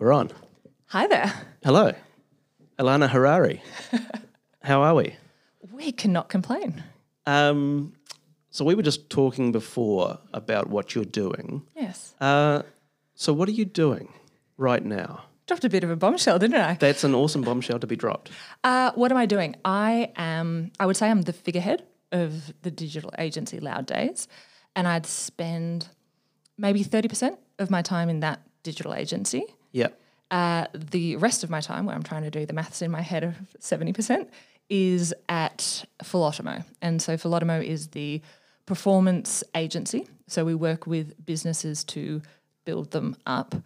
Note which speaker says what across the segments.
Speaker 1: We're on.
Speaker 2: Hi there.
Speaker 1: Hello, Alana Harari. How are we?
Speaker 2: We cannot complain.
Speaker 1: Um, so we were just talking before about what you're doing.
Speaker 2: Yes.
Speaker 1: Uh, so what are you doing right now?
Speaker 2: Dropped a bit of a bombshell, didn't I?
Speaker 1: That's an awesome bombshell to be dropped.
Speaker 2: Uh, what am I doing? I am, I would say I'm the figurehead of the digital agency Loud Days. And I'd spend maybe 30% of my time in that digital agency.
Speaker 1: Yeah.
Speaker 2: Uh, the rest of my time, where I'm trying to do the maths in my head of 70%, is at Philotimo. And so Philotimo is the performance agency. So we work with businesses to build them up,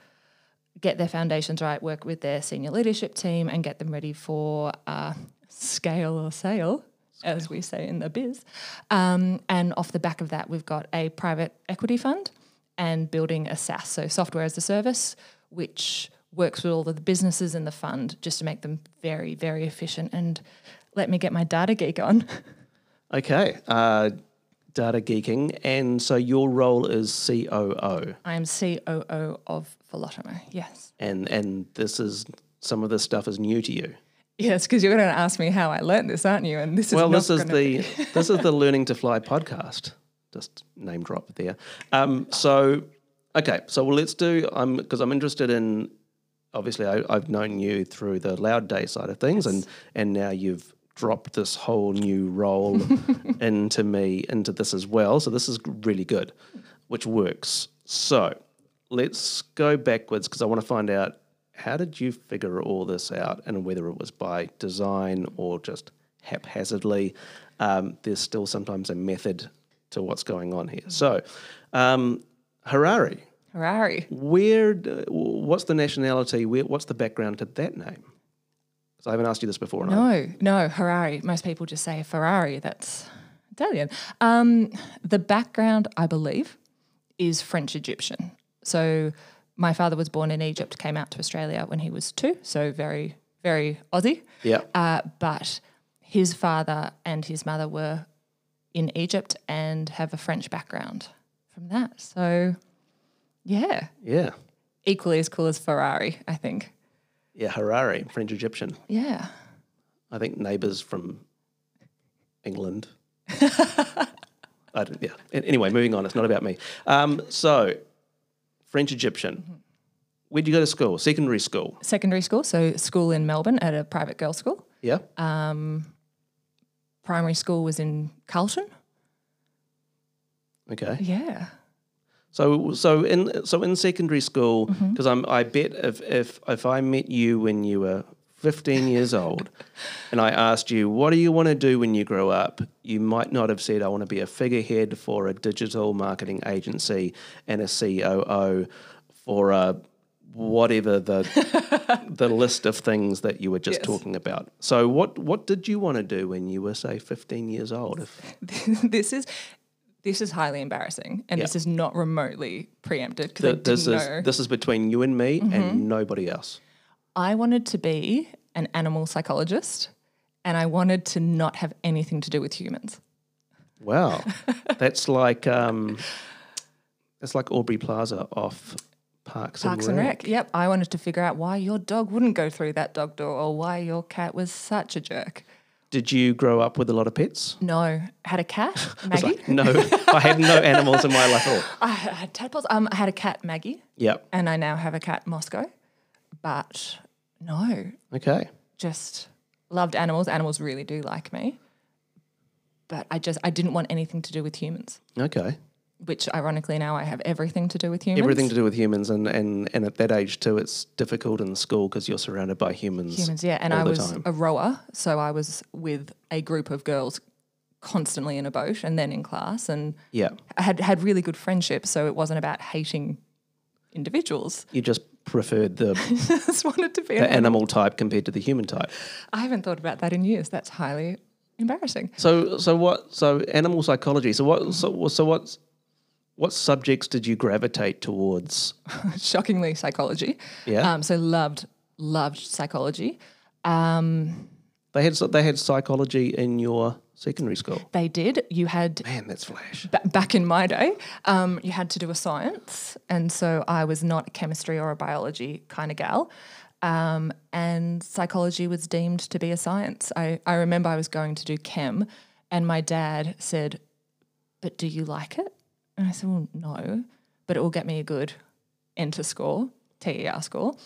Speaker 2: get their foundations right, work with their senior leadership team, and get them ready for uh, scale or sale, as we say in the biz. Um, and off the back of that, we've got a private equity fund and building a SaaS, so software as a service, which works with all of the businesses in the fund just to make them very, very efficient. And let me get my data geek on.
Speaker 1: Okay. Uh, data geeking, and so your role is COO,
Speaker 2: I am COO of Philotimo. Yes.
Speaker 1: and and this is some of this stuff is new to you.
Speaker 2: Yes, because you're going to ask me how I learned this, aren't you? And this is
Speaker 1: well, this is the this is the Learning to Fly podcast. Just name drop there. Um, so, okay, so well, let's do. I'm because I'm interested in. Obviously, I, I've known you through the Loud Day side of things, and and now you've dropped this whole new role into me into this as well. So this is really good, which works. So let's go backwards because I want to find out how did you figure all this out and whether it was by design or just haphazardly. Um, there's still sometimes a method to what's going on here. So, um, Harari,
Speaker 2: Harari.
Speaker 1: where? What's the nationality? Where, what's the background to that name? 'Cause I haven't asked you this before. and I-
Speaker 2: No, no, Harari. Most people just say Ferrari. That's Italian. Um, the background, I believe, is French Egyptian. So my father was born in Egypt, came out to Australia when he was two, so very, very Aussie.
Speaker 1: Yeah.
Speaker 2: Uh, but his father and his mother were in Egypt and have a French background from that. So, yeah,
Speaker 1: Yeah.
Speaker 2: equally as cool as Ferrari, I think.
Speaker 1: Yeah. Harari, French Egyptian.
Speaker 2: Yeah.
Speaker 1: I think neighbours from England. I don't, yeah. Anyway, moving on. It's not about me. Um, so, French Egyptian. Where'd you go to school? Secondary school.
Speaker 2: Secondary school, so school in Melbourne at a private girls' school.
Speaker 1: Yeah.
Speaker 2: Primary school was in Carlton.
Speaker 1: Okay.
Speaker 2: Yeah.
Speaker 1: So, so in so in secondary school,
Speaker 2: Mm-hmm.
Speaker 1: because I'm I bet if if if I met you when you were 15 years old, and I asked you what do you want to do when you grow up, you might not have said I want to be a figurehead for a digital marketing agency and a COO for a whatever the the list of things that you were just
Speaker 2: Yes.
Speaker 1: talking about. So, what what did you want to do when you were say 15 years old? If,
Speaker 2: this is this is highly embarrassing, and this is not remotely preempted because
Speaker 1: th- this is
Speaker 2: know.
Speaker 1: this is between you and me
Speaker 2: Mm-hmm.
Speaker 1: and nobody else.
Speaker 2: I wanted to be an animal psychologist, and I wanted to not have anything to do with humans.
Speaker 1: Wow, that's like um, that's like Aubrey Plaza off Parks,
Speaker 2: Parks
Speaker 1: and
Speaker 2: and
Speaker 1: Rec.
Speaker 2: Rec. Yep, I wanted to figure out why your dog wouldn't go through that dog door, or why your cat was such a jerk.
Speaker 1: Did you grow up with a lot of pets?
Speaker 2: No, had a cat,
Speaker 1: I
Speaker 2: Maggie.
Speaker 1: like, no, I had no animals in my life at all.
Speaker 2: I had tadpoles. Um, I had a cat, Maggie,
Speaker 1: Yep.
Speaker 2: and I now have a cat, Moscow. But no,
Speaker 1: Okay.
Speaker 2: just loved animals. Animals really do like me. But I just I didn't want anything to do with humans.
Speaker 1: Okay.
Speaker 2: Which ironically now I have everything to do with humans.
Speaker 1: Everything to do with humans, and, and, and at that age too, it's difficult in school because you're surrounded by humans.
Speaker 2: humans, yeah. And I was
Speaker 1: time.
Speaker 2: a rower, so I was with a group of girls constantly in a boat and then in class and
Speaker 1: Yeah.
Speaker 2: I had had really good friendships, so it wasn't about hating individuals.
Speaker 1: You just preferred the,
Speaker 2: just wanted to be
Speaker 1: the
Speaker 2: animal.
Speaker 1: animal type compared to the human type.
Speaker 2: I haven't thought about that in years. That's highly embarrassing.
Speaker 1: So so what? So animal psychology. So what? So so what's what subjects did you gravitate towards?
Speaker 2: Shockingly, psychology.
Speaker 1: Yeah.
Speaker 2: Um, so loved loved psychology. Um,
Speaker 1: They had they had psychology in your secondary school.
Speaker 2: They did. You had
Speaker 1: Man, that's flash.
Speaker 2: ba- back in my day, um, you had to do a science, and so I was not a chemistry or a biology kind of gal. Um, and psychology was deemed to be a science. I, I remember I was going to do chem, and my dad said, "But do you like it?" And I said, "Well, no, but it will get me a good enter score, TER score."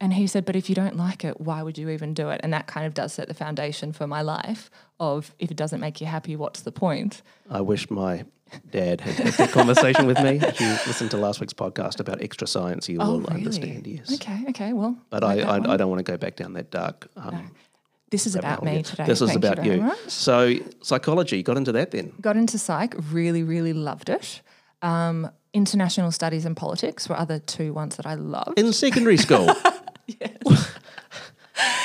Speaker 2: And he said, But if you don't like it, why would you even do it? And that kind of does set the foundation for my life of if it doesn't make you happy, what's the point?
Speaker 1: I wish my dad had had that conversation with me. If you listened to last week's podcast about extra science, you will understand, yes.
Speaker 2: Oh, Okay, okay, well.
Speaker 1: But I, I. I don't want to go back down that dark. Um,
Speaker 2: this is about me today.
Speaker 1: This is about
Speaker 2: you.
Speaker 1: you. So psychology, got into that then.
Speaker 2: Got into psych, really, really loved it. Um, international studies and politics were other two ones that I loved.
Speaker 1: In secondary school.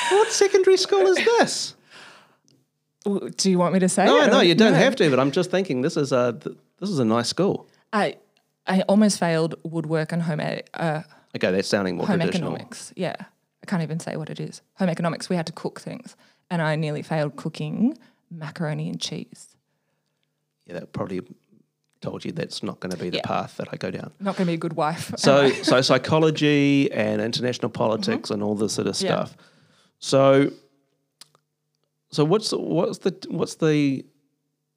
Speaker 1: what secondary school is this?
Speaker 2: Do you want me to say
Speaker 1: No,
Speaker 2: it?
Speaker 1: no, you don't have to. But I'm just thinking this is a this is a nice school.
Speaker 2: I, I almost failed woodwork and home, uh,
Speaker 1: Okay, that's sounding more
Speaker 2: home
Speaker 1: traditional.
Speaker 2: economics. Yeah, I can't even say what it is. Home economics. We had to cook things, and I nearly failed cooking macaroni and cheese.
Speaker 1: Yeah, that probably told you that's not going to be the
Speaker 2: Yeah.
Speaker 1: path that I go down.
Speaker 2: Not going to be a good wife.
Speaker 1: So, so psychology and international politics and all this sort of
Speaker 2: Mm-hmm. Yeah.
Speaker 1: stuff. So, so what's what's the what's the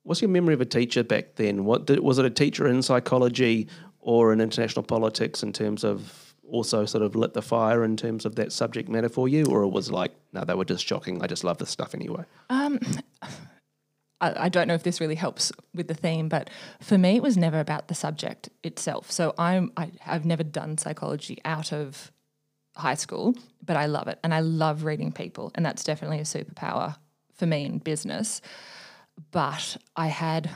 Speaker 1: what's your memory of a teacher back then? What did, was it a teacher in psychology or in international politics in terms of also sort of lit the fire in terms of that subject matter for you, or it was like no, they were just shocking. I just love this stuff anyway.
Speaker 2: Um, I, I don't know if this really helps with the theme, but for me, it was never about the subject itself. So I'm I, I've never done psychology out of high school, but I love it, and I love reading people, and that's definitely a superpower for me in business. But I had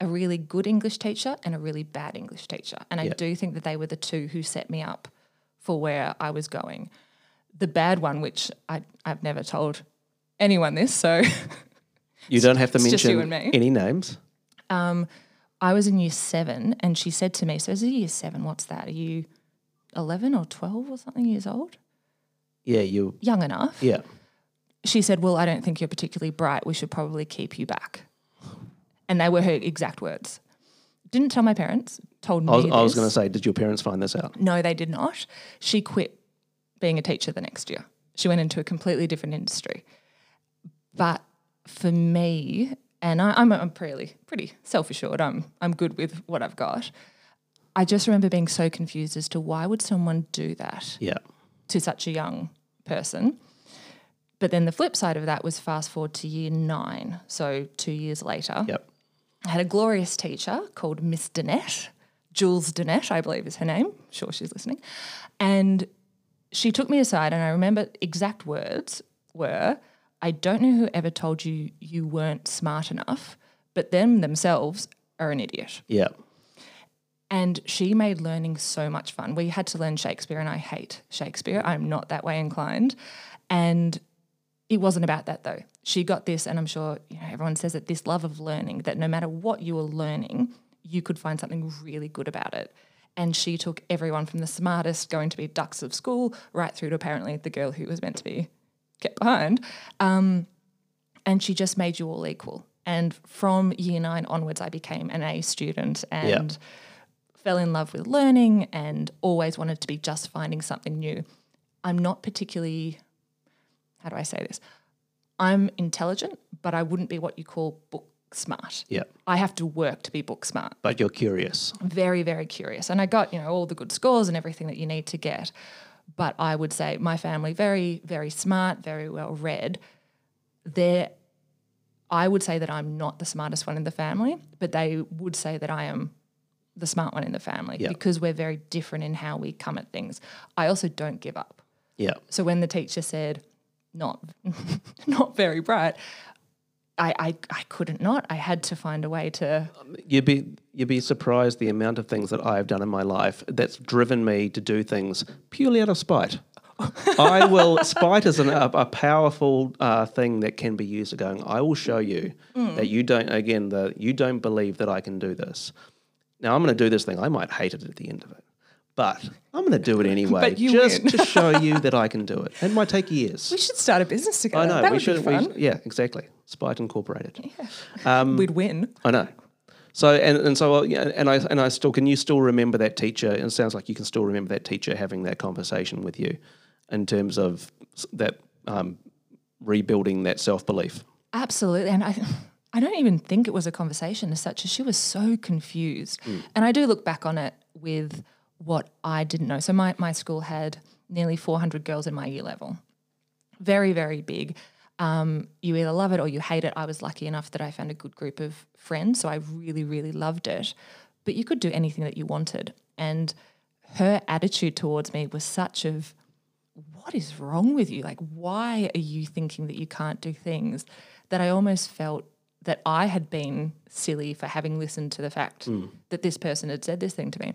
Speaker 2: a really good English teacher and a really bad English teacher, and I do think that they were the two who set me up for where I was going. The bad one, which I, I've never told anyone this, so
Speaker 1: You don't have to mention
Speaker 2: me.
Speaker 1: any names.
Speaker 2: Um, I was in year seven, and she said to me, "So is it year seven? What's that? Are you eleven or twelve or something years old?
Speaker 1: Yeah, you.
Speaker 2: Young enough?"
Speaker 1: Yeah,
Speaker 2: She said, "Well, I don't think you're particularly bright. We should probably keep you back." And they were her exact words. Didn't tell my parents. Told me.
Speaker 1: I was, was going to say, did your parents find this out?
Speaker 2: No, they did not. She quit being a teacher the next year. She went into a completely different industry. But for me, and I, I'm, I'm pretty pretty self assured. I'm I'm good with what I've got. I just remember being so confused as to why would someone do that
Speaker 1: Yeah,
Speaker 2: to such a young person. But then the flip side of that was fast forward to year nine, so two years later.
Speaker 1: yep.
Speaker 2: I had a glorious teacher called Miss Danette, Jules Danette, I believe is her name. Sure, she's listening. And she took me aside, and I remember exact words were, I don't know who ever told you you weren't smart enough, but them themselves are an idiot.
Speaker 1: Yeah.
Speaker 2: And she made learning so much fun. We had to learn Shakespeare, and I hate Shakespeare. I'm not that way inclined. And it wasn't about that though. She got this, and I'm sure you know, everyone says it this love of learning that no matter what you were learning, you could find something really good about it. And she took everyone from the smartest, going to be ducks of school, right through to apparently the girl who was meant to be kept behind. Um, and she just made you all equal. And from year nine onwards, I became an A student and fell in love with learning and always wanted to be just finding something new. I'm not particularly, how do I say this? I'm intelligent, but I wouldn't be what you call book smart.
Speaker 1: Yeah.
Speaker 2: I have to work to be book smart.
Speaker 1: But you're curious.
Speaker 2: Very, very curious. And I got, you know, all the good scores and everything that you need to get. But I would say my family, very, very smart, very well read. They're, I would say that I'm not the smartest one in the family, but they would say that I am the smart one in the family
Speaker 1: Yeah.
Speaker 2: because we're very different in how we come at things. I also don't give up.
Speaker 1: Yeah.
Speaker 2: So when the teacher said, not, not very bright, I, I, I couldn't not. I had to find a way to
Speaker 1: You'd be you'd be surprised the amount of things that I have done in my life that's driven me to do things purely out of spite. I will. Spite is an, a, a powerful uh, thing that can be used to going. I will show you that you don't. Again, the you don't believe that I can do this. Now I'm going to do this thing. I might hate it at the end of it, but I'm going to do it anyway,
Speaker 2: But you
Speaker 1: just
Speaker 2: win.
Speaker 1: to show you that I can do it. It might take years.
Speaker 2: We should start a business together.
Speaker 1: I know
Speaker 2: That
Speaker 1: we
Speaker 2: would
Speaker 1: should.
Speaker 2: be
Speaker 1: We,
Speaker 2: fun.
Speaker 1: yeah, exactly. Spite Incorporated.
Speaker 2: We'd win.
Speaker 1: I know. So and, and so uh, yeah, and I and I still can you still remember that teacher? And it sounds like you can still remember that teacher having that conversation with you, in terms of s- that um, rebuilding that self belief.
Speaker 2: Absolutely. And I I don't even think it was a conversation as such as she was so confused. And I do look back on it with what I didn't know. So my, my school had nearly 400 girls in my year level. Very, very big. Um, you either love it or you hate it. I was lucky enough that I found a good group of friends. So I really, really loved it. But you could do anything that you wanted. And her attitude towards me was such of, what is wrong with you? Like, why are you thinking that you can't do things? That I almost felt that I had been silly for having listened to the fact mm. that this person had said this thing to me.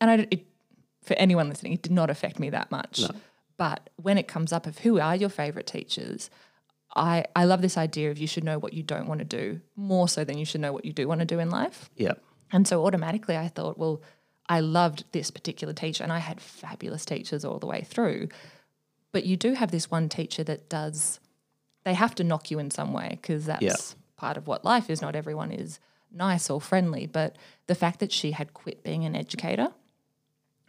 Speaker 2: And I, it, for anyone listening, it did not affect me that much. But when it comes up of who are your favorite teachers, I, I love this idea of you should know what you don't want to do more so than you should know what you do want to do in life.
Speaker 1: Yeah.
Speaker 2: And so automatically I thought, well, I loved this particular teacher and I had fabulous teachers all the way through. But you do have this one teacher that does, they have to knock you in some way because that's
Speaker 1: Yeah.
Speaker 2: Part of what life is. Not everyone is nice or friendly. But the fact that she had quit being an educator,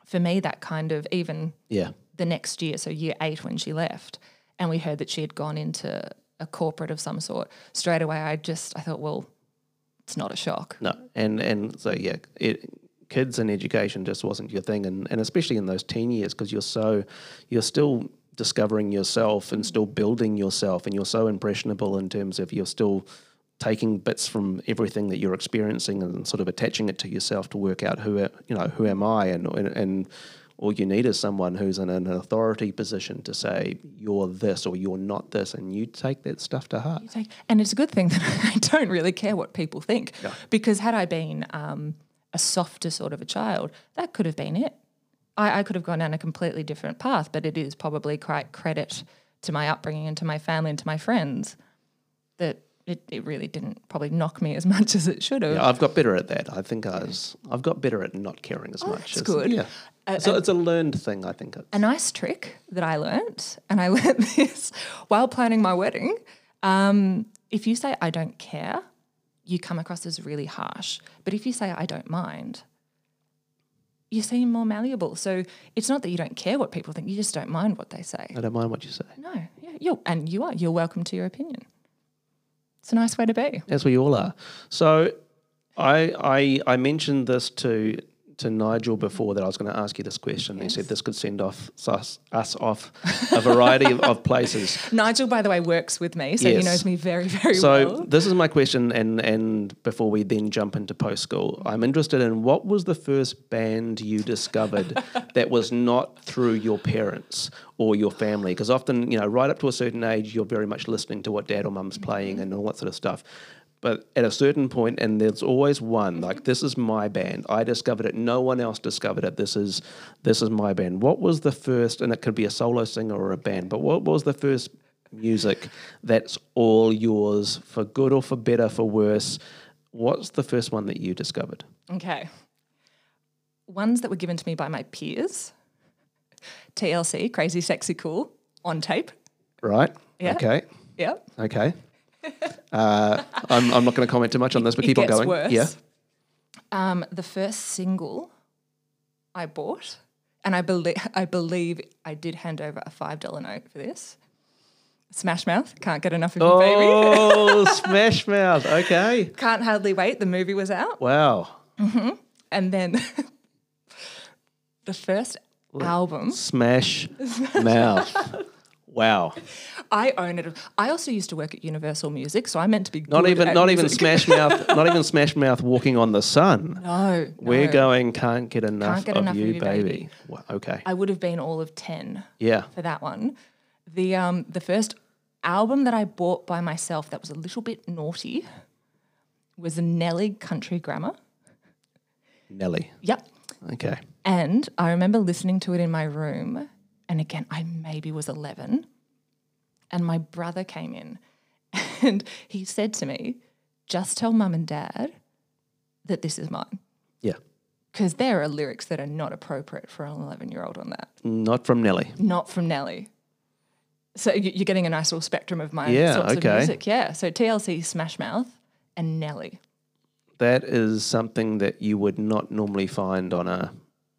Speaker 2: for me, that kind of even
Speaker 1: Yeah.
Speaker 2: the next year, so year eight when she left, and we heard that she had gone into a corporate of some sort, straight away I just, I thought, well, it's not a shock.
Speaker 1: No, and and so yeah, it, kids and education just wasn't your thing, and and especially in those teen years because you're so you're still discovering yourself and still building yourself, and you're so impressionable in terms of you're still taking bits from everything that you're experiencing and sort of attaching it to yourself to work out who you know who am I and and, and all you need is someone who's in an authority position to say you're this or you're not this, and you take that stuff to heart.
Speaker 2: Like- and it's a good thing that I don't really care what people think because had I been um, a softer sort of a child, that could have been it. I, I could have gone down a completely different path, but it is probably quite credit to my upbringing and to my family and to my friends that it, it really didn't probably knock me as much as it should have.
Speaker 1: Yeah, I've got better at that. I think I was. I've got better at not caring as much.
Speaker 2: Oh, that's
Speaker 1: as,
Speaker 2: good.
Speaker 1: Yeah. so it's a learned thing. I think. It's,
Speaker 2: a nice trick that I learnt, and I learnt this while planning my wedding. Um, if you say I don't care, you come across as really harsh. But if you say I don't mind, you seem more malleable. So it's not that you don't care what people think; you just don't mind what they say.
Speaker 1: I don't mind what you say.
Speaker 2: No, yeah, you're, and you are. You're welcome to your opinion. It's a nice way to be.
Speaker 1: As we all are. So, I I I mentioned this to to Nigel before that I was going to ask you this question. He said this could send off us, us off a variety of, of places.
Speaker 2: Nigel, by the way, works with me, so he knows me very, very
Speaker 1: So
Speaker 2: well.
Speaker 1: So this is my question, and and before we then jump into post school, I'm interested in what was the first band you discovered that was not through your parents or your family? Because often, you know, right up to a certain age, you're very much listening to what dad or mum's playing mm-hmm. and all that sort of stuff. But at a certain point, and there's always one like this is my band. I discovered it. No one else discovered it. This is this is my band. What was the first? And it could be a solo singer or a band. But what was the first music that's all yours for good or for better, for worse. What's the first one that you discovered?
Speaker 2: Okay. Ones that were given to me by my peers. TLC, Crazy Sexy Cool, on tape.
Speaker 1: Right?
Speaker 2: Yeah.
Speaker 1: Okay.
Speaker 2: Yeah.
Speaker 1: Okay. Uh, I'm, I'm not going to comment too much on this, but
Speaker 2: It
Speaker 1: keep on going.
Speaker 2: worse.
Speaker 1: Yeah.
Speaker 2: Um, the first single I bought, and I believe I believe I did hand over a five dollar note for this. Smash Mouth, can't get enough of you, baby.
Speaker 1: Oh, Smash Mouth. Okay.
Speaker 2: Can't hardly wait. The movie was out,
Speaker 1: Wow.
Speaker 2: and then the first album.
Speaker 1: Smash Mouth. Wow.
Speaker 2: I own it. I also used to work at Universal Music, so I meant to be
Speaker 1: Not
Speaker 2: good
Speaker 1: even
Speaker 2: at
Speaker 1: not even. Smash Mouth. Not even Smash Mouth walking on the sun.
Speaker 2: No,
Speaker 1: We're going. Can't get enough, can't
Speaker 2: get
Speaker 1: of,
Speaker 2: enough of
Speaker 1: you,
Speaker 2: you,
Speaker 1: baby.
Speaker 2: baby.
Speaker 1: Wow, okay.
Speaker 2: I would have been all of ten
Speaker 1: yeah.
Speaker 2: for that one. The um the first album that I bought by myself that was a little bit naughty was Nelly Country Grammar.
Speaker 1: Nelly.
Speaker 2: Yep.
Speaker 1: Okay.
Speaker 2: And I remember listening to it in my room. And again, I maybe was 11. And my brother came in and he said to me, just tell mum and dad that this is mine.
Speaker 1: Yeah.
Speaker 2: Because there are lyrics that are not appropriate for an 11 year old on that.
Speaker 1: Not from Nelly.
Speaker 2: Not from Nelly. So you're getting a nice little spectrum of my
Speaker 1: Yeah,
Speaker 2: sorts
Speaker 1: okay.
Speaker 2: of music. Yeah. So TLC, Smash Mouth, and Nelly.
Speaker 1: That is something that you would not normally find on a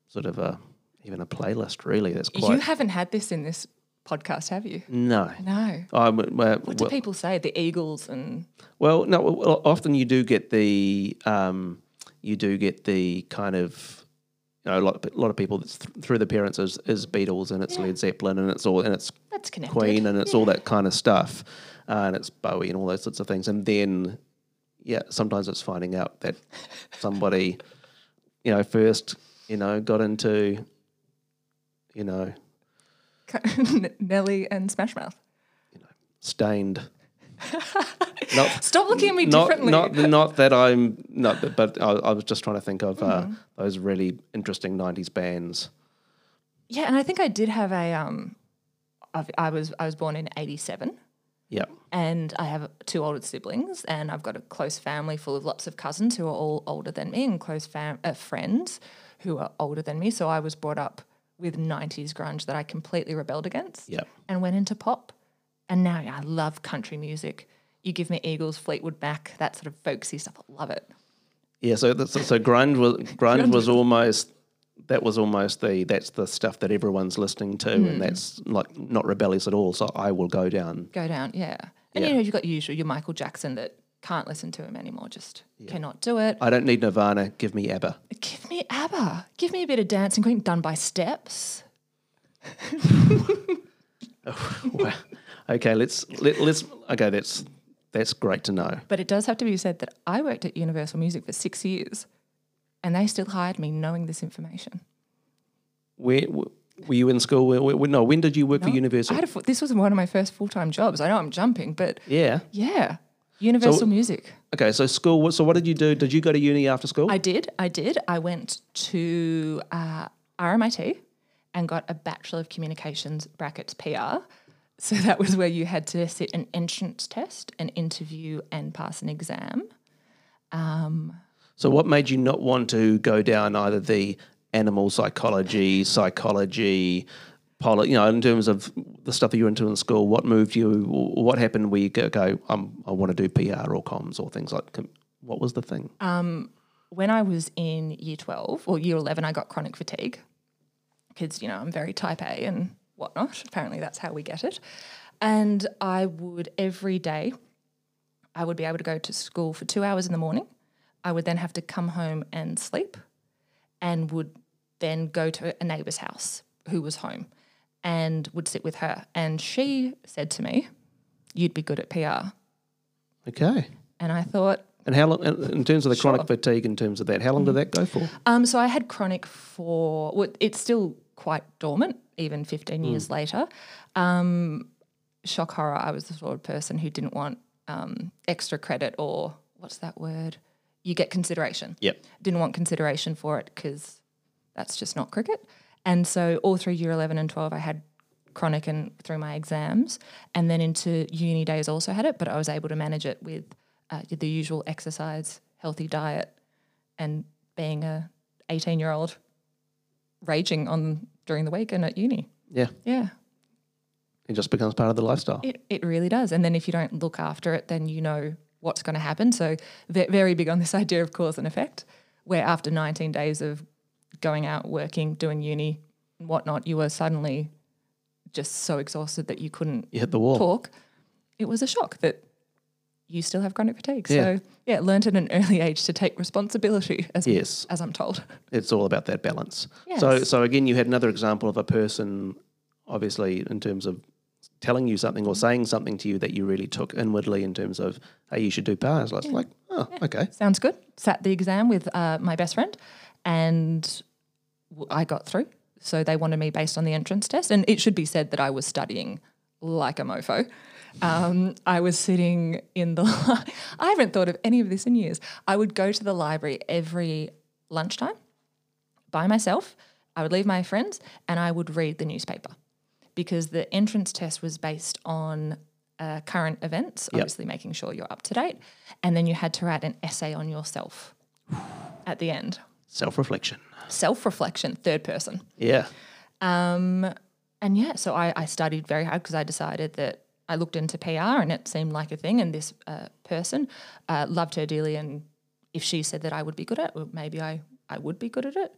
Speaker 1: sort of a even a playlist. Really, that's quite...
Speaker 2: you haven't had this in this podcast, have you?
Speaker 1: no.
Speaker 2: No.
Speaker 1: I well,
Speaker 2: What do
Speaker 1: well,
Speaker 2: people say? The Eagles and
Speaker 1: well, no. Well, often you do get the um, you do get the kind of you know a lot, a lot of people that's th- through the parents is, is Beatles and it's Led Zeppelin and it's all and it's
Speaker 2: that's connected.
Speaker 1: Queen and it's all that kind of stuff, uh, and it's Bowie and all those sorts of things. And then, yeah, sometimes it's finding out that somebody, you know, first, you know, got into, you know,
Speaker 2: Nelly and Smash Mouth.
Speaker 1: You know, stained. not,
Speaker 2: Stop looking at me
Speaker 1: not,
Speaker 2: differently.
Speaker 1: not, not that I'm not, that- but I, I was just trying to think of uh,
Speaker 2: Mm-hmm.
Speaker 1: those really interesting '90s bands.
Speaker 2: yeah, and I think I did have a um, I was I was born in '87.
Speaker 1: Yeah,
Speaker 2: and I have two older siblings, and I've got a close family full of lots of cousins who are all older than me, and close fam- uh, friends who are older than me. So I was brought up with '90s grunge that I completely rebelled against,
Speaker 1: yeah.
Speaker 2: and went into pop. And now yeah, I love country music. You give me Eagles, Fleetwood Mac, that sort of folksy stuff. I love it.
Speaker 1: Yeah, so that's, so grunge was grunge was almost that was almost the that's the stuff that everyone's listening to,
Speaker 2: Hmm.
Speaker 1: and that's like not rebellious at all. So I will go down.
Speaker 2: Go down, yeah. And
Speaker 1: Yeah.
Speaker 2: you know, you've got your usual your Michael Jackson that can't listen to him anymore, just cannot do it.
Speaker 1: I don't need Nirvana. Give me ABBA.
Speaker 2: Give me ABBA. Give me a bit of dancing queen done by Steps.
Speaker 1: Wow. okay, let's let, let's okay. That's that's great to know.
Speaker 2: But it does have to be said that I worked at Universal Music for six years and they still hired me knowing this information.
Speaker 1: Where were you in school? Where, where, no, when did you work for
Speaker 2: I
Speaker 1: Universal?
Speaker 2: had a, this was one of my first full time jobs. I know I'm jumping, but
Speaker 1: yeah.
Speaker 2: yeah, Universal
Speaker 1: So-
Speaker 2: Music.
Speaker 1: Okay, so school. So what did you do? Did you go to uni after school?
Speaker 2: I did. I did. I went to uh, RMIT and got a Bachelor of Communications brackets PR. So that was where you had to sit an entrance test, an interview, and pass an exam.
Speaker 1: Um, So, what made you not want to go down either the animal psychology, psychology, poli- you know, in terms of the stuff that you were into in school? What moved you? What happened where you go, um, I want to do PR or comms or things like What was the thing?
Speaker 2: when I was in year 12 or year 11, I got chronic fatigue because, you know, I'm very type A and whatnot. Apparently, that's how we get it. And I would every day, I would be able to go to school for two hours in the morning. I would then have to come home and sleep and would then go to a neighbour's house who was home and would sit with her. And she said to me, You'd be good at PR.
Speaker 1: Okay.
Speaker 2: And I thought,
Speaker 1: And how long, in terms of the chronic fatigue, in terms of that, how long did that go for?
Speaker 2: Um, so I had chronic for well, it's still quite dormant, even 15 years later. Um, shock horror. I was the sort of person who didn't want um, extra credit or what's that word? You get consideration.
Speaker 1: Yep.
Speaker 2: Didn't want consideration for it because that's just not cricket. And so all through year 11 and 12, I had chronic and through my exams. And then into uni days also had it, but I was able to manage it with uh, the usual exercise, healthy diet, and being a 18 year old raging on during the week and at uni.
Speaker 1: Yeah.
Speaker 2: Yeah,
Speaker 1: It just becomes part of the lifestyle.
Speaker 2: it, it really does. And then if you don't look after it, then you know what's going to happen. So very big on this idea of cause and effect, where after 19 days of going out, working, doing uni and whatnot, you were suddenly just so exhausted that you couldn't
Speaker 1: You hit the wall.
Speaker 2: talk. It was a shock that you still have chronic fatigue.
Speaker 1: Yeah.
Speaker 2: So yeah, learned at an early age to take responsibility as
Speaker 1: Yes.
Speaker 2: as I'm told.
Speaker 1: It's all about that balance. So,
Speaker 2: Yes.
Speaker 1: so again, you had another example of a person, obviously, in terms of telling you something or saying something to you that you really took inwardly in terms of, hey, you should do PARs. Like, like oh, okay.
Speaker 2: Sounds good. Sat the exam with uh, my best friend, and I got through. So they wanted me based on the entrance test, and it should be said that I was studying like a mofo. Um, I was sitting in the. I haven't thought of any of this in years. I would go to the library every lunchtime by myself. I would leave my friends, and I would read the newspaper because the entrance test was based on uh, current events,
Speaker 1: Yep.
Speaker 2: obviously making sure you're up to date, and then you had to write an essay on yourself at the end.
Speaker 1: Self reflection.
Speaker 2: Self reflection, third person.
Speaker 1: Yeah.
Speaker 2: Um, and yeah, so I, I studied very hard because I decided that I looked into PR and it seemed like a thing. And this uh, person uh, loved her dearly. And if she said that I would be good at it, well, maybe I, I would be good at it.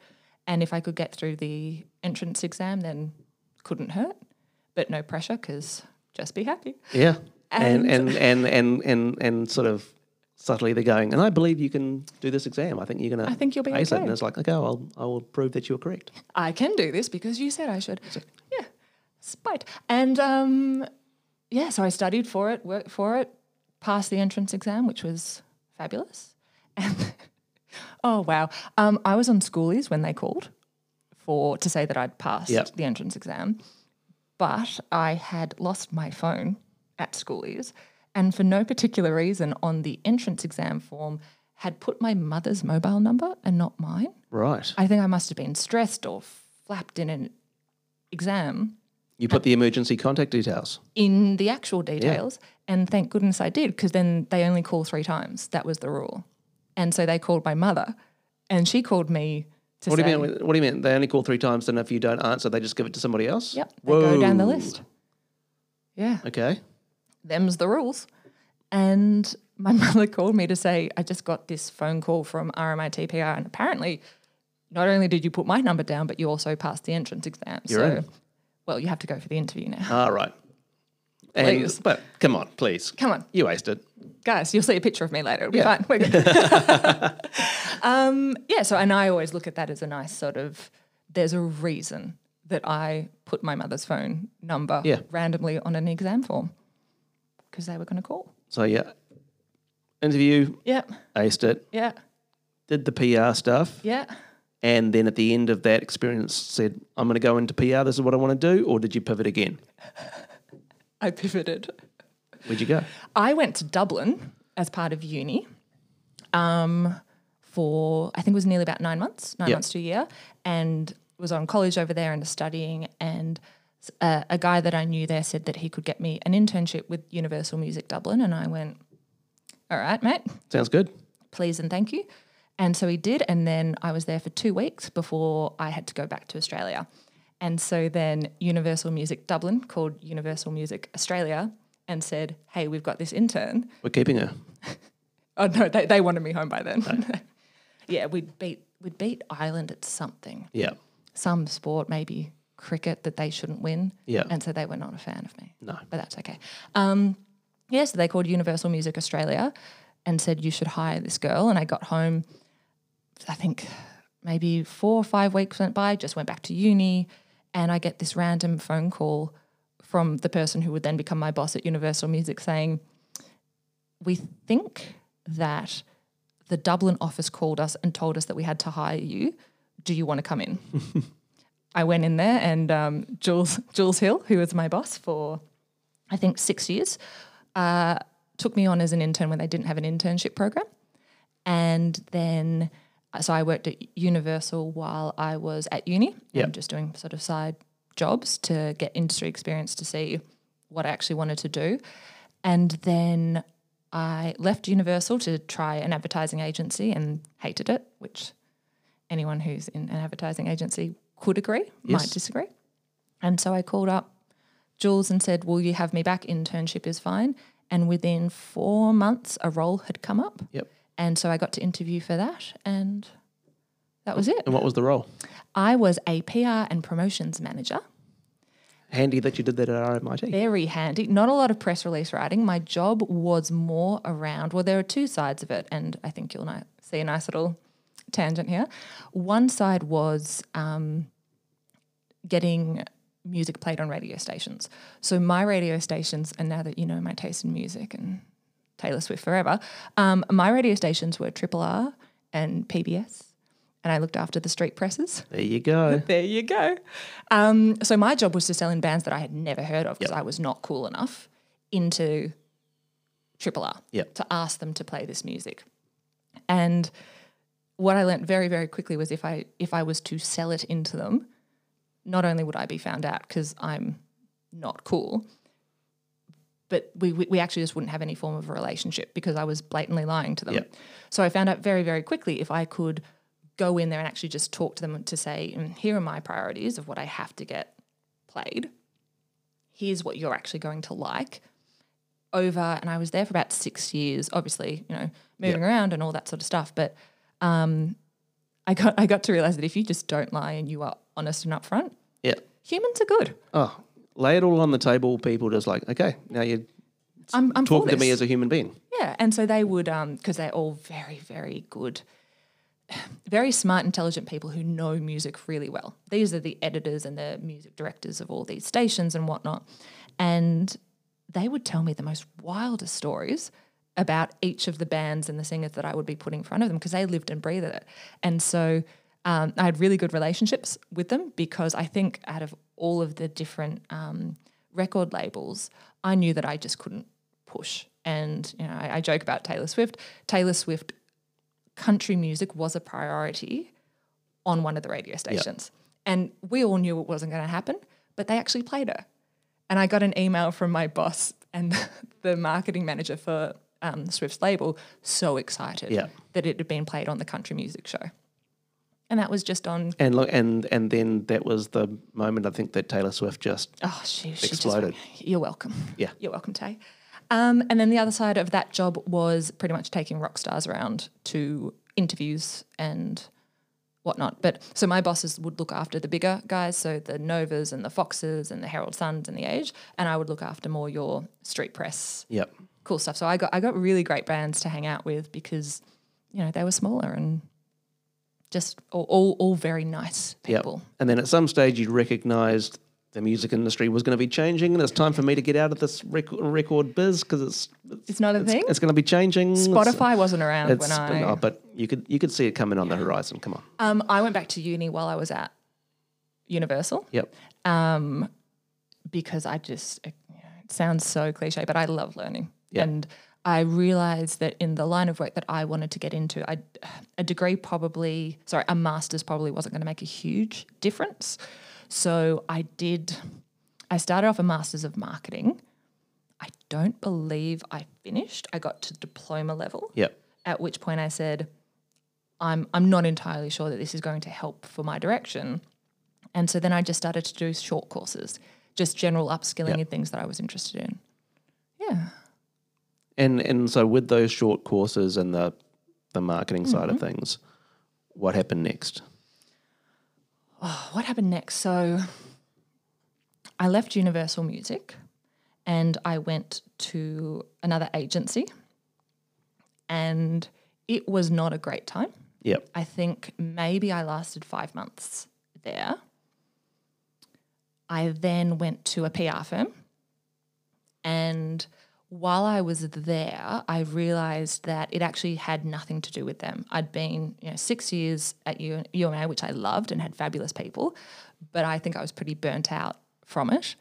Speaker 2: And if I could get through the entrance exam, then couldn't hurt. But no pressure because just be happy.
Speaker 1: Yeah. And and, and and and and sort of subtly they're going, and I believe you can do this exam. I think you're gonna
Speaker 2: I think you'll be
Speaker 1: ace it. And it's like, okay, I'll I will prove that you're correct.
Speaker 2: I can do this because you said I should. Yeah, spite. And um, yeah, so I studied for it, worked for it, passed the entrance exam, which was fabulous. And oh wow, um, I was on schoolies when they called for to say that I'd passed
Speaker 1: Yep.
Speaker 2: the entrance exam, but I had lost my phone at schoolies, and for no particular reason on the entrance exam form had put my mother's mobile number and not mine.
Speaker 1: Right.
Speaker 2: I think I must have been stressed or flapped in an exam
Speaker 1: You put the emergency contact details.
Speaker 2: in the actual details. And thank goodness I did, because then they only call three times. That was the rule. And so they called my mother, and she called me to
Speaker 1: What do you mean? What do you mean? They only call three times, and if you don't answer, they just give it to somebody else.
Speaker 2: Yep, they go down the list. Yeah,
Speaker 1: Okay.
Speaker 2: Them's the rules. And my mother called me to say, I just got this phone call from RMITPR, and apparently, not only did you put my number down, but you also passed the entrance exam.
Speaker 1: You're
Speaker 2: so,
Speaker 1: in.
Speaker 2: well, you have to go for the interview now.
Speaker 1: All right. And,
Speaker 2: Please.
Speaker 1: But come on, please.
Speaker 2: Come on.
Speaker 1: You wasted.
Speaker 2: guys, you'll see a picture of me later. It'll be
Speaker 1: Yeah.
Speaker 2: fine. We're good. um, yeah. So, and I always look at that as a nice sort of. There's a reason that I put my mother's phone number
Speaker 1: Yeah.
Speaker 2: randomly on an exam form because they were going to call.
Speaker 1: So yeah, interview,
Speaker 2: Yeah.
Speaker 1: aced it,
Speaker 2: Yeah.
Speaker 1: did the PR stuff,
Speaker 2: Yeah.
Speaker 1: and then at the end of that experience said, "I'm going to go into PR. This is what I want to do," or did you pivot again?
Speaker 2: I pivoted.
Speaker 1: Where'd you go?
Speaker 2: I went to Dublin as part of uni um, for, I think it was nearly about nine months, nine
Speaker 1: Yep.
Speaker 2: months to a year, and was on college over there and studying. And uh, a guy that I knew there said that he could get me an internship with Universal Music Dublin. And I went, all right, mate,
Speaker 1: Sounds good.
Speaker 2: please and thank you. And so he did. And then I was there for two weeks before I had to go back to Australia. And so then Universal Music Dublin called Universal Music Australia and said, hey, we've got this intern.
Speaker 1: We're keeping her.
Speaker 2: Oh, no, they, they wanted me home by then. yeah, we'd beat, we'd beat Ireland at something,
Speaker 1: Yeah.
Speaker 2: some sport, maybe cricket that they shouldn't win.
Speaker 1: Yeah.
Speaker 2: And so they were not a fan of me.
Speaker 1: No.
Speaker 2: But that's okay. Um, yeah, so they called Universal Music Australia and said, you should hire this girl. And I got home, I think maybe four or five weeks went by, just went back to uni, and I get this random phone call from the person who would then become my boss at Universal Music saying, We think that the Dublin office called us and told us that we had to hire you. Do you want to come in? I went in there and um, Jules Jules Hill, who was my boss for I think six years, uh, took me on as an intern when they didn't have an internship program, and then uh, so I worked at Universal while I was at uni,
Speaker 1: Yep.
Speaker 2: just doing sort of side jobs to get industry experience to see what I actually wanted to do, and then I left Universal to try an advertising agency and hated it, which anyone who's in an advertising agency could agree,
Speaker 1: Yes.
Speaker 2: might disagree. And so I called up Jules and said, Will you have me back? Internship is fine. And within four months, a role had come up.
Speaker 1: Yep.
Speaker 2: And so I got to interview for that. And that was it.
Speaker 1: And what was the role?
Speaker 2: I was a PR and promotions manager.
Speaker 1: Handy that you did that at RMIT.
Speaker 2: Very handy. Not a lot of press release writing. My job was more around, well, there are two sides of it. And I think you'll see a nice little tangent here. One side was um, getting music played on radio stations. So my radio stations, and now that you know my taste in music and Taylor Swift forever, um, my radio stations were Triple R and PBS, and I looked after the street presses.
Speaker 1: There you go.
Speaker 2: There you go. Um, so my job was to sell in bands that I had never heard of because
Speaker 1: Yep.
Speaker 2: I was not cool enough into Triple R
Speaker 1: Yep.
Speaker 2: to ask them to play this music. And what I learnt very, very quickly was if I if I was to sell it into them, not only would I be found out because I'm not cool, but we, we we actually just wouldn't have any form of a relationship because I was blatantly lying to them.
Speaker 1: Yep.
Speaker 2: So I found out very, very quickly if I could go in there and actually just talk to them to say, "Mm, here are my priorities of what I have to get played. Here's what you're actually going to like. Over, and I was there for about six years, obviously, you know, moving around and all that sort of stuff. But um, I got I got to realize that if you just don't lie and you are honest and upfront,
Speaker 1: Yeah.
Speaker 2: humans are good.
Speaker 1: Oh, lay it all on the table. People just like, okay, now you're
Speaker 2: I'm, I'm
Speaker 1: talking to me as a human being.
Speaker 2: Yeah, and so they would, um, because they're all very, very good, very smart, intelligent people who know music really well. These are the editors and the music directors of all these stations and whatnot. And they would tell me the most wildest stories about each of the bands and the singers that I would be putting in front of them because they lived and breathed it. And so um, I had really good relationships with them because I think out of all of the different um, record labels, I knew that I just couldn't push. And you know, I, I joke about Taylor Swift. Taylor Swift country music was a priority on one of the radio stations. And we all knew it wasn't going to happen, but they actually played her. And I got an email from my boss and the marketing manager for um, Swift's label, so excited
Speaker 1: Yeah.
Speaker 2: that it had been played on the country music show. And that was just on,
Speaker 1: And look, and and then that was the moment I think that Taylor Swift just
Speaker 2: oh, she, she
Speaker 1: Exploded.
Speaker 2: Just, you're welcome.
Speaker 1: Yeah.
Speaker 2: You're welcome, Tay. Um, and then the other side of that job was pretty much taking rock stars around to interviews and whatnot. But so my bosses would look after the bigger guys, so the Novas and the Foxes and the Herald Suns and the Age, and I would look after more your street press
Speaker 1: Yep.
Speaker 2: cool stuff. So I got I got really great brands to hang out with because you know they were smaller and just all all, very nice
Speaker 1: Yep.
Speaker 2: people.
Speaker 1: And then at some stage you recognised the music industry was going to be changing, and it's time for me to get out of this record, record biz because it's
Speaker 2: It's not a thing.
Speaker 1: it's going to be changing. It's-
Speaker 2: Spotify wasn't around
Speaker 1: It's,
Speaker 2: when I.
Speaker 1: oh, but you could you could see it coming on the horizon. Come on.
Speaker 2: Um, I went back to uni while I was at Universal
Speaker 1: Yep.
Speaker 2: um, because I just, it, you know, it sounds so cliche, but I love learning.
Speaker 1: Yeah.
Speaker 2: And I realized that in the line of work that I wanted to get into, I, a degree probably, sorry, a master's probably wasn't going to make a huge difference. So I did, I started off a master's of marketing. I don't believe I finished. I got to diploma level
Speaker 1: Yep.
Speaker 2: at which point I said, I'm, I'm not entirely sure that this is going to help for my direction. And so then I just started to do short courses, just general upskilling
Speaker 1: Yeah.
Speaker 2: in things that I was interested in. Yeah.
Speaker 1: And and so with those short courses and the the marketing side
Speaker 2: Mm-hmm.
Speaker 1: of things, what happened next?
Speaker 2: What happened next? So I left Universal Music and I went to another agency, and it was not a great time.
Speaker 1: Yep.
Speaker 2: I think maybe I lasted five months there. I then went to a PR firm. And while I was there, I realized that it actually had nothing to do with them. I'd been you know, six years at U- UMA, which I loved and had fabulous people, but I think I was pretty burnt out from it.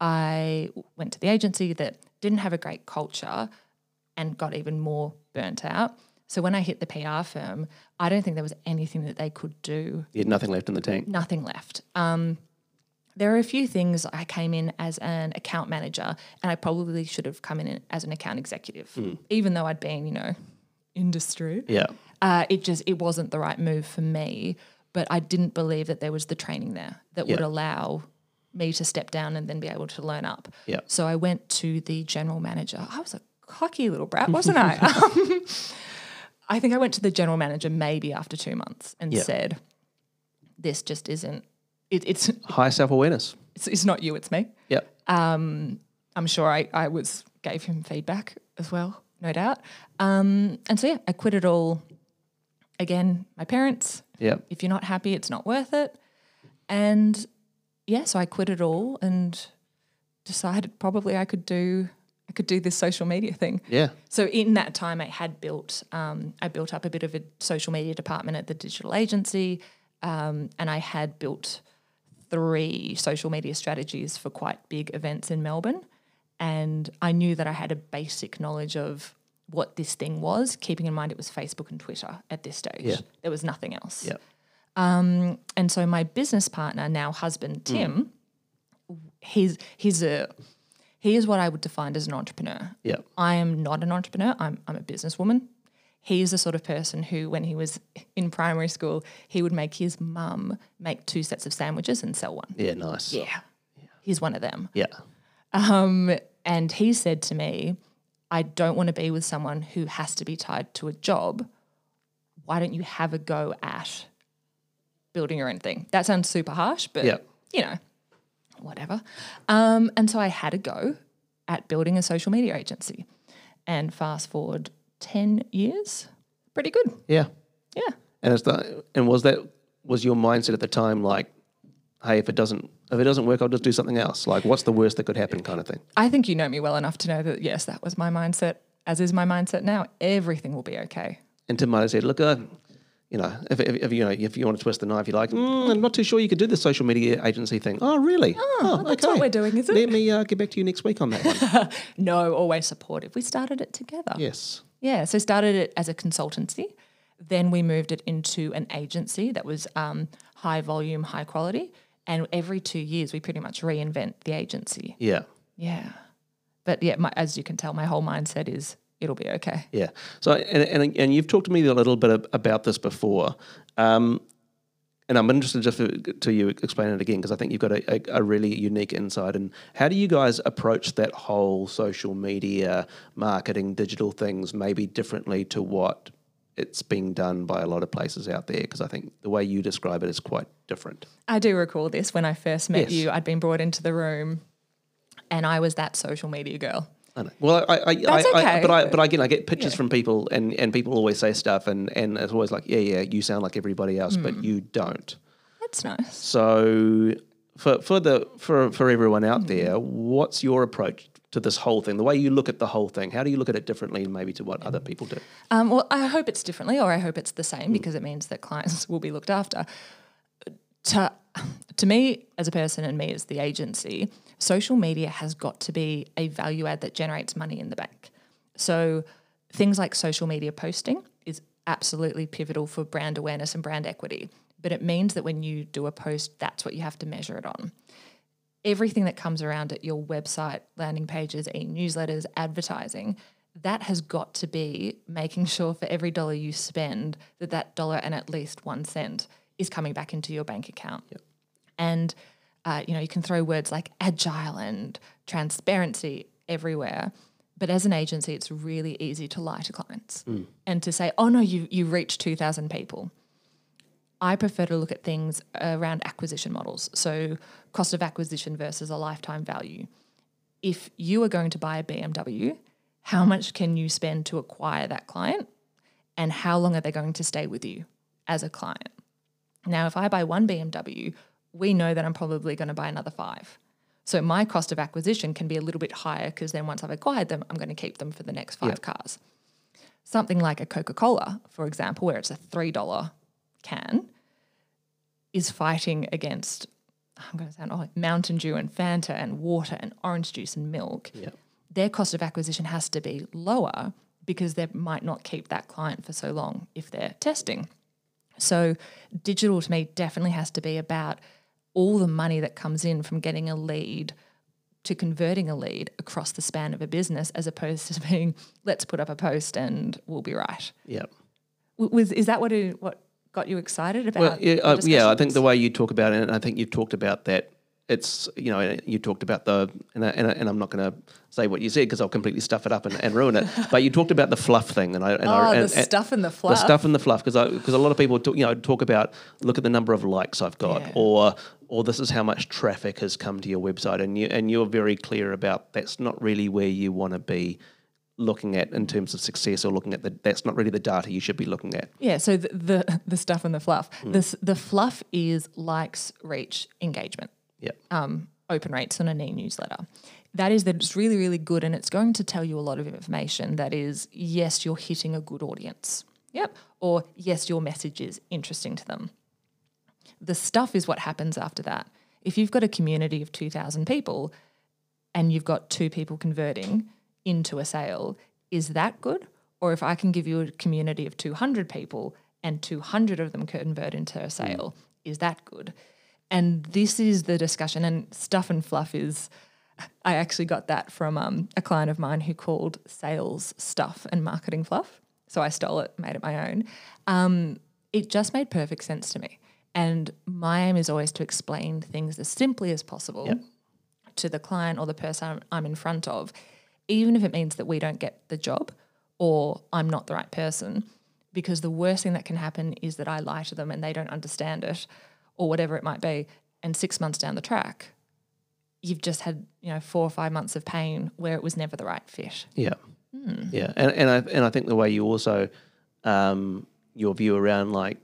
Speaker 2: I went to the agency that didn't have a great culture and got even more burnt out. So when I hit the PR firm, I don't think there was anything that they could do
Speaker 1: You had nothing left in the tank.
Speaker 2: nothing left. Um, there are a few things I came in as an account manager, and I probably should have come in as an account executive, even though I'd been, you know, industry.
Speaker 1: Yeah.
Speaker 2: Uh, it just it wasn't the right move for me. But I didn't believe that there was the training there that would allow me to step down and then be able to learn up.
Speaker 1: Yeah.
Speaker 2: So I went to the general manager. I was a cocky little brat, wasn't I? Um, I think I went to the general manager maybe after two months and
Speaker 1: Yeah.
Speaker 2: said, "This just isn't. It, it's,
Speaker 1: High self awareness.
Speaker 2: it's it's not you, it's me."
Speaker 1: Yep.
Speaker 2: I'm sure I, I was gave him feedback as well, no doubt. Um, and so yeah, I quit it all. Again, my parents.
Speaker 1: Yep.
Speaker 2: If you're not happy, it's not worth it. And yeah, so I quit it all and decided probably I could do I could do this social media thing.
Speaker 1: Yeah.
Speaker 2: So in that time, I had built um, I built up a bit of a social media department at the digital agency, um, and I had built three social media strategies for quite big events in Melbourne, and I knew that I had a basic knowledge of what this thing was, keeping in mind it was Facebook and Twitter at this stage.
Speaker 1: Yeah.
Speaker 2: There was nothing else.
Speaker 1: Yep.
Speaker 2: Um, and so my business partner, now husband hmm. Tim, he's he's a he is what I would define as an entrepreneur. I am not an entrepreneur. I'm I'm a businesswoman. He's the sort of person who, when he was in primary school, he would make his mum make two sets of sandwiches and sell one.
Speaker 1: Yeah, nice.
Speaker 2: Yeah. He's one of them.
Speaker 1: Yeah.
Speaker 2: Um, and he said to me, I don't want to be with someone who has to be tied to a job. Why don't you have a go at building your own thing? That sounds super harsh, but
Speaker 1: Yeah.
Speaker 2: you know, whatever. Um, and so I had a go at building a social media agency. And fast forward 10 years, pretty good.
Speaker 1: Yeah.
Speaker 2: Yeah.
Speaker 1: And it's the, and was that was your mindset at the time like, hey, if it doesn't if it doesn't work, I'll just do something else. Like, what's the worst that could happen, kind of thing.
Speaker 2: I think you know me well enough to know that, yes, that was my mindset, as is my mindset now. Everything will be okay.
Speaker 1: And Tim might have said, look, uh, you know, if, if, if you know if you want to twist the knife, you're like, mm, I'm not too sure you could do the social media agency thing. Oh, really? Oh,
Speaker 2: that's what we're doing, is it?
Speaker 1: Let me uh, get back to you next week on that one.
Speaker 2: No, always supportive. We started it together.
Speaker 1: yes.
Speaker 2: Yeah, so started it as a consultancy. Then we moved it into an agency that was um, high volume, high quality. And every two years, we pretty much reinvent the agency.
Speaker 1: Yeah.
Speaker 2: Yeah. But yeah, my, as you can tell, my whole mindset is it'll be okay.
Speaker 1: Yeah. So, and, and, and you've talked to me a little bit about this before. Um, and I'm interested just to you explain it again because I think you've got a, a, a really unique insight. And how do you guys approach that whole social media marketing, digital things, maybe differently to what it's being done by a lot of places out there? Because I think the way you describe it is quite different.
Speaker 2: I do recall this when I first met
Speaker 1: Yes.
Speaker 2: you. I'd been brought into the room and I was that social media girl.
Speaker 1: I know. Well, I, I,
Speaker 2: That's
Speaker 1: I, I, but I, but again, I get pictures
Speaker 2: Yeah.
Speaker 1: from people, and, and people always say stuff, and, and it's always like, yeah, yeah, you sound like everybody else,
Speaker 2: Hmm.
Speaker 1: but you don't.
Speaker 2: That's nice.
Speaker 1: So for for the for for everyone
Speaker 2: Hmm.
Speaker 1: out there, what's your approach to this whole thing? The way you look at the whole thing, how do you look at it differently, maybe to what other people do?
Speaker 2: Um, well, I hope it's differently, or I hope it's the same because it means that clients will be looked after. To, to me, as a person and me as the agency, social media has got to be a value add that generates money in the bank. So things like social media posting is absolutely pivotal for brand awareness and brand equity. But it means that when you do a post, that's what you have to measure it on everything that comes around it, your website, landing pages, e-newsletters, advertising, that has got to be making sure for every dollar you spend that that dollar and at least one cent is coming back into your bank account. And uh, you know, you can throw words like agile and transparency everywhere. But as an agency, it's really easy to lie to clients and to say, "Oh no, you you reached two thousand people." I prefer to look at things around acquisition models. So, cost of acquisition versus a lifetime value. If you are going to buy a BMW, how much can you spend to acquire that client? And how long are they going to stay with you as a client? Now, if I buy one BMW, we know that I'm probably going to buy another five. So, my cost of acquisition can be a little bit higher because then once I've acquired them, I'm going to keep them for the next five cars. Something like a Coca Cola, for example, where it's a $3 can, is fighting against I'm going to sound oh, Mountain Dew and Fanta and water and orange juice and milk.
Speaker 1: Yep.
Speaker 2: Their cost of acquisition has to be lower because they might not keep that client for so long if they're testing. So digital to me definitely has to be about all the money that comes in from getting a lead to converting a lead across the span of a business as opposed to being let's put up a post and we'll be right.
Speaker 1: Yeah.
Speaker 2: W- Was is that what it, what got you excited about?
Speaker 1: Well, yeah, uh, yeah. I think the way you talk about it, and I think you've talked about that. It's you know you talked about the and I, and, I, and I'm not going to say what you said because I'll completely stuff it up and, and ruin it. but you talked about the fluff thing, and I and
Speaker 2: oh,
Speaker 1: I, and,
Speaker 2: the stuff and the fluff, the
Speaker 1: stuff and the fluff because because a lot of people talk, you know talk about look at the number of likes I've got
Speaker 2: Yeah.
Speaker 1: or or this is how much traffic has come to your website and you and you're very clear about that's not really where you want to be looking at in terms of success or looking at the that's not really the data you should be looking at.
Speaker 2: Yeah, so the the, the stuff and the fluff.
Speaker 1: Hmm.
Speaker 2: This the fluff is likes, reach, engagement,
Speaker 1: Yeah.
Speaker 2: um, open rates on an e-newsletter. That is that it's really really good, and it's going to tell you a lot of information. That is, yes, you're hitting a good audience. Yep. Or yes, your message is interesting to them. The stuff is what happens after that. If you've got a community of two thousand people, and you've got two people converting into a sale, is that good? Or if I can give you a community of 200 people and 200 of them convert into a sale, is that good? And this is the discussion, and stuff and fluff is. I actually got that from um, a client of mine who called sales stuff and marketing fluff. so I stole it, made it my own. Um, it just made perfect sense to me. And my aim is always to explain things as simply as possible
Speaker 1: Yep.
Speaker 2: to the client or the person I'm- I'm in front of, even if it means that we don't get the job or I'm not the right person. Because the worst thing that can happen is that I lie to them and they don't understand it or whatever it might be. And six months down the track, you've just had, you know, four or five months of pain where it was never the right fit.
Speaker 1: Yeah, yeah, and and I and I think the way you also um, your view around like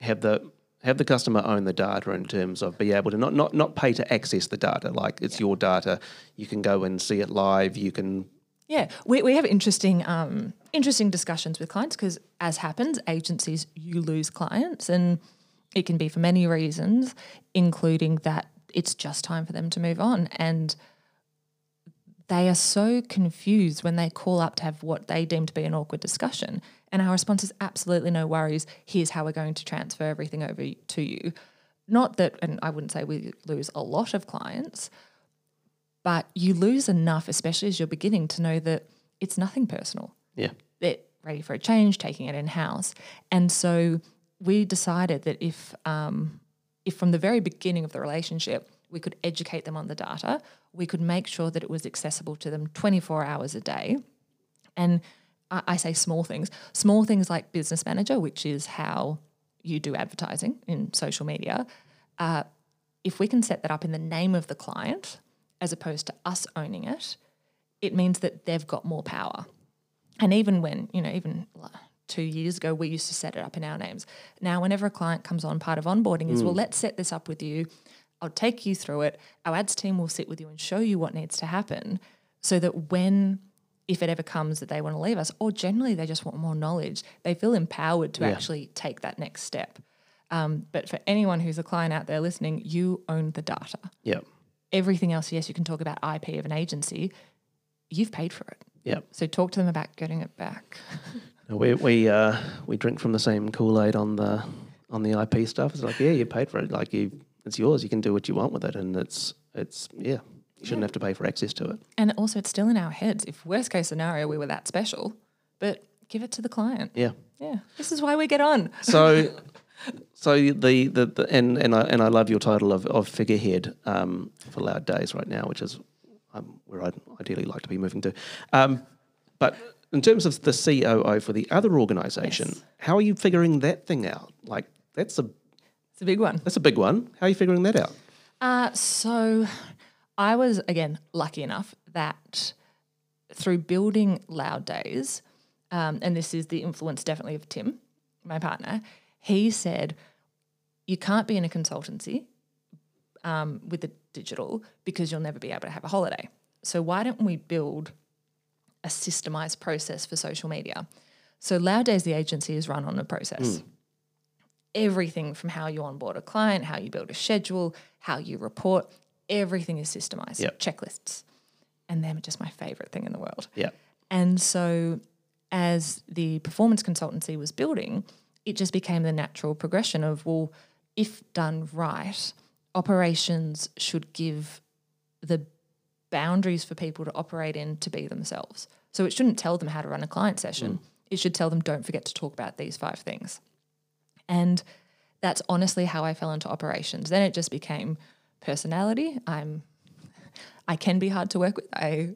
Speaker 1: have the have the customer own the data in terms of be able to not not not pay to access the data. Like it's your data. You can go and see it live. You can
Speaker 2: Yeah, we, we have interesting um, interesting discussions with clients because, as happens, agencies you lose clients, and it can be for many reasons, including that it's just time for them to move on, and they are so confused when they call up to have what they deem to be an awkward discussion. And our response is absolutely no worries. Here's how we're going to transfer everything over to you. Not that, and I wouldn't say we lose a lot of clients, but you lose enough, especially as you're beginning, to know that it's nothing personal.
Speaker 1: yeah
Speaker 2: They're ready for a change, taking it in house, and so we decided that if um, if from the very beginning of the relationship we could educate them on the data, we could make sure that it was accessible to them 24 hours a day, and I, I say small things, small things like business manager, which is how you do advertising in social media. Uh, if we can set that up in the name of the client as opposed to us owning it, it means that they've got more power. And even when, you know, even two years ago, we used to set it up in our names. Now, whenever a client comes on, part of onboarding is, well, let's set this up with you. I'll take you through it. Our ads team will sit with you and show you what needs to happen so that when, if it ever comes that they want to leave us, or generally they just want more knowledge, they feel empowered to
Speaker 1: Yeah.
Speaker 2: actually take that next step. Um, but for anyone who's a client out there listening, you own the data
Speaker 1: yeah
Speaker 2: everything else, yes, you can talk about IP of an agency. You've paid for it.
Speaker 1: yeah
Speaker 2: So talk to them about getting it back.
Speaker 1: we we uh, we drink from the same Kool-Aid on the on the IP stuff it's like yeah you paid for it like you it's yours you can do what you want with it and it's it's yeah you shouldn't have to pay for access to it
Speaker 2: And also, it's still in our heads. If worst case scenario, we were that special, but give it to the client.
Speaker 1: yeah
Speaker 2: Yeah, this is why we get on.
Speaker 1: So, so the, the, the and and I and I love your title of, of figurehead um, for Loud Days right now, which is um, where I'd ideally like to be moving to. Um, but in terms of the COO for the other organisation,
Speaker 2: Yes.
Speaker 1: how are you figuring that thing out? Like that's a
Speaker 2: It's a big one.
Speaker 1: that's a big one. How are you figuring that out?
Speaker 2: Uh, so I was, again, lucky enough that through building Loud Days, um, and this is the influence definitely of Tim, my partner, he said, you can't be in a consultancy um, with the digital because you'll never be able to have a holiday. So why don't we build a systemized process for social media? So Loud Days, the agency, is run on a process hmm. everything from how you onboard a client, how you build a schedule, how you report, everything is systemized.
Speaker 1: Yep.
Speaker 2: Checklists. And they're just my favorite thing in the world.
Speaker 1: Yeah,
Speaker 2: And so as the performance consultancy was building, it just became the natural progression of, well, if done right, operations should give the boundaries for people to operate in to be themselves. So it shouldn't tell them how to run a client session. It should tell them don't forget to talk about these five things. And that's honestly how I fell into operations. Then it just became personality. I'm I can be hard to work with. I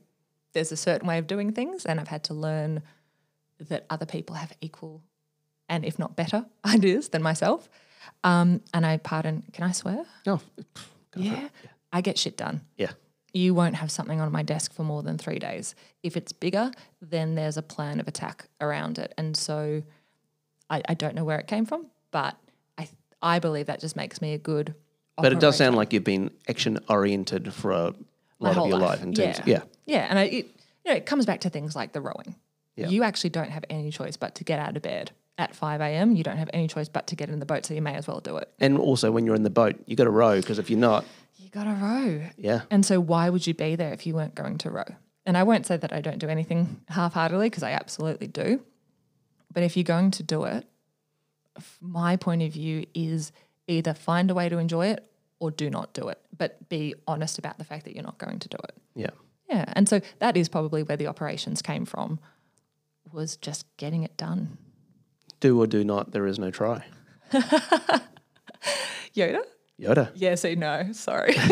Speaker 2: there's a certain way of doing things and I've had to learn that other people have equal and if not better ideas than myself. Um, and I pardon, can I swear?
Speaker 1: oh, go for it.
Speaker 2: Yeah. I get shit done.
Speaker 1: yeah,
Speaker 2: You won't have something on my desk for more than three days. If it's bigger, then there's a plan of attack around it. And so I, I don't know where it came from, but I I believe that just makes me a good
Speaker 1: But it does sound like you've been action oriented for a lot of your
Speaker 2: life.
Speaker 1: life in terms.
Speaker 2: Yeah.
Speaker 1: yeah,
Speaker 2: Yeah, and I, it, you know, it comes back to things like the rowing.
Speaker 1: Yeah.
Speaker 2: You actually don't have any choice but to get out of bed at 5 a.m. You don't have any choice but to get in the boat, so you may as well do it.
Speaker 1: And also, when you're in the boat, you got to row because if you're not,
Speaker 2: You got to row.
Speaker 1: yeah,
Speaker 2: And so, why would you be there if you weren't going to row? And I won't say that I don't do anything half heartedly because I absolutely do. But if you're going to do it, my point of view is either find a way to enjoy it or do not do it, but be honest about the fact that you're not going to do it.
Speaker 1: yeah,
Speaker 2: Yeah. And so that is probably where the operations came from was just getting it done.
Speaker 1: Do or do not, there is no try.
Speaker 2: Yoda?
Speaker 1: Yoda.
Speaker 2: Yeah, see, no, sorry.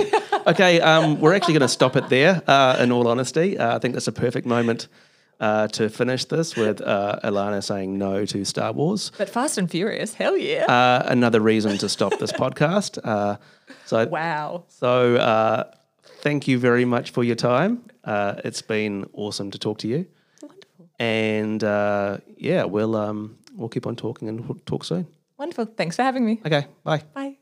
Speaker 1: Okay, um, we're actually going to stop it there. Uh, in all honesty, uh, I think that's a perfect moment uh, to finish this with uh, Alana saying no to Star Wars.
Speaker 2: but Fast and Furious, hell yeah.
Speaker 1: Uh, another reason to stop this podcast. Uh, so,
Speaker 2: wow.
Speaker 1: so uh, thank you very much for your time. Uh, it's been awesome to talk to you.
Speaker 2: Wonderful.
Speaker 1: And uh, yeah, we'll um, we'll keep on talking and we'll talk soon.
Speaker 2: Wonderful. Thanks for having me.
Speaker 1: Okay, bye.
Speaker 2: Bye.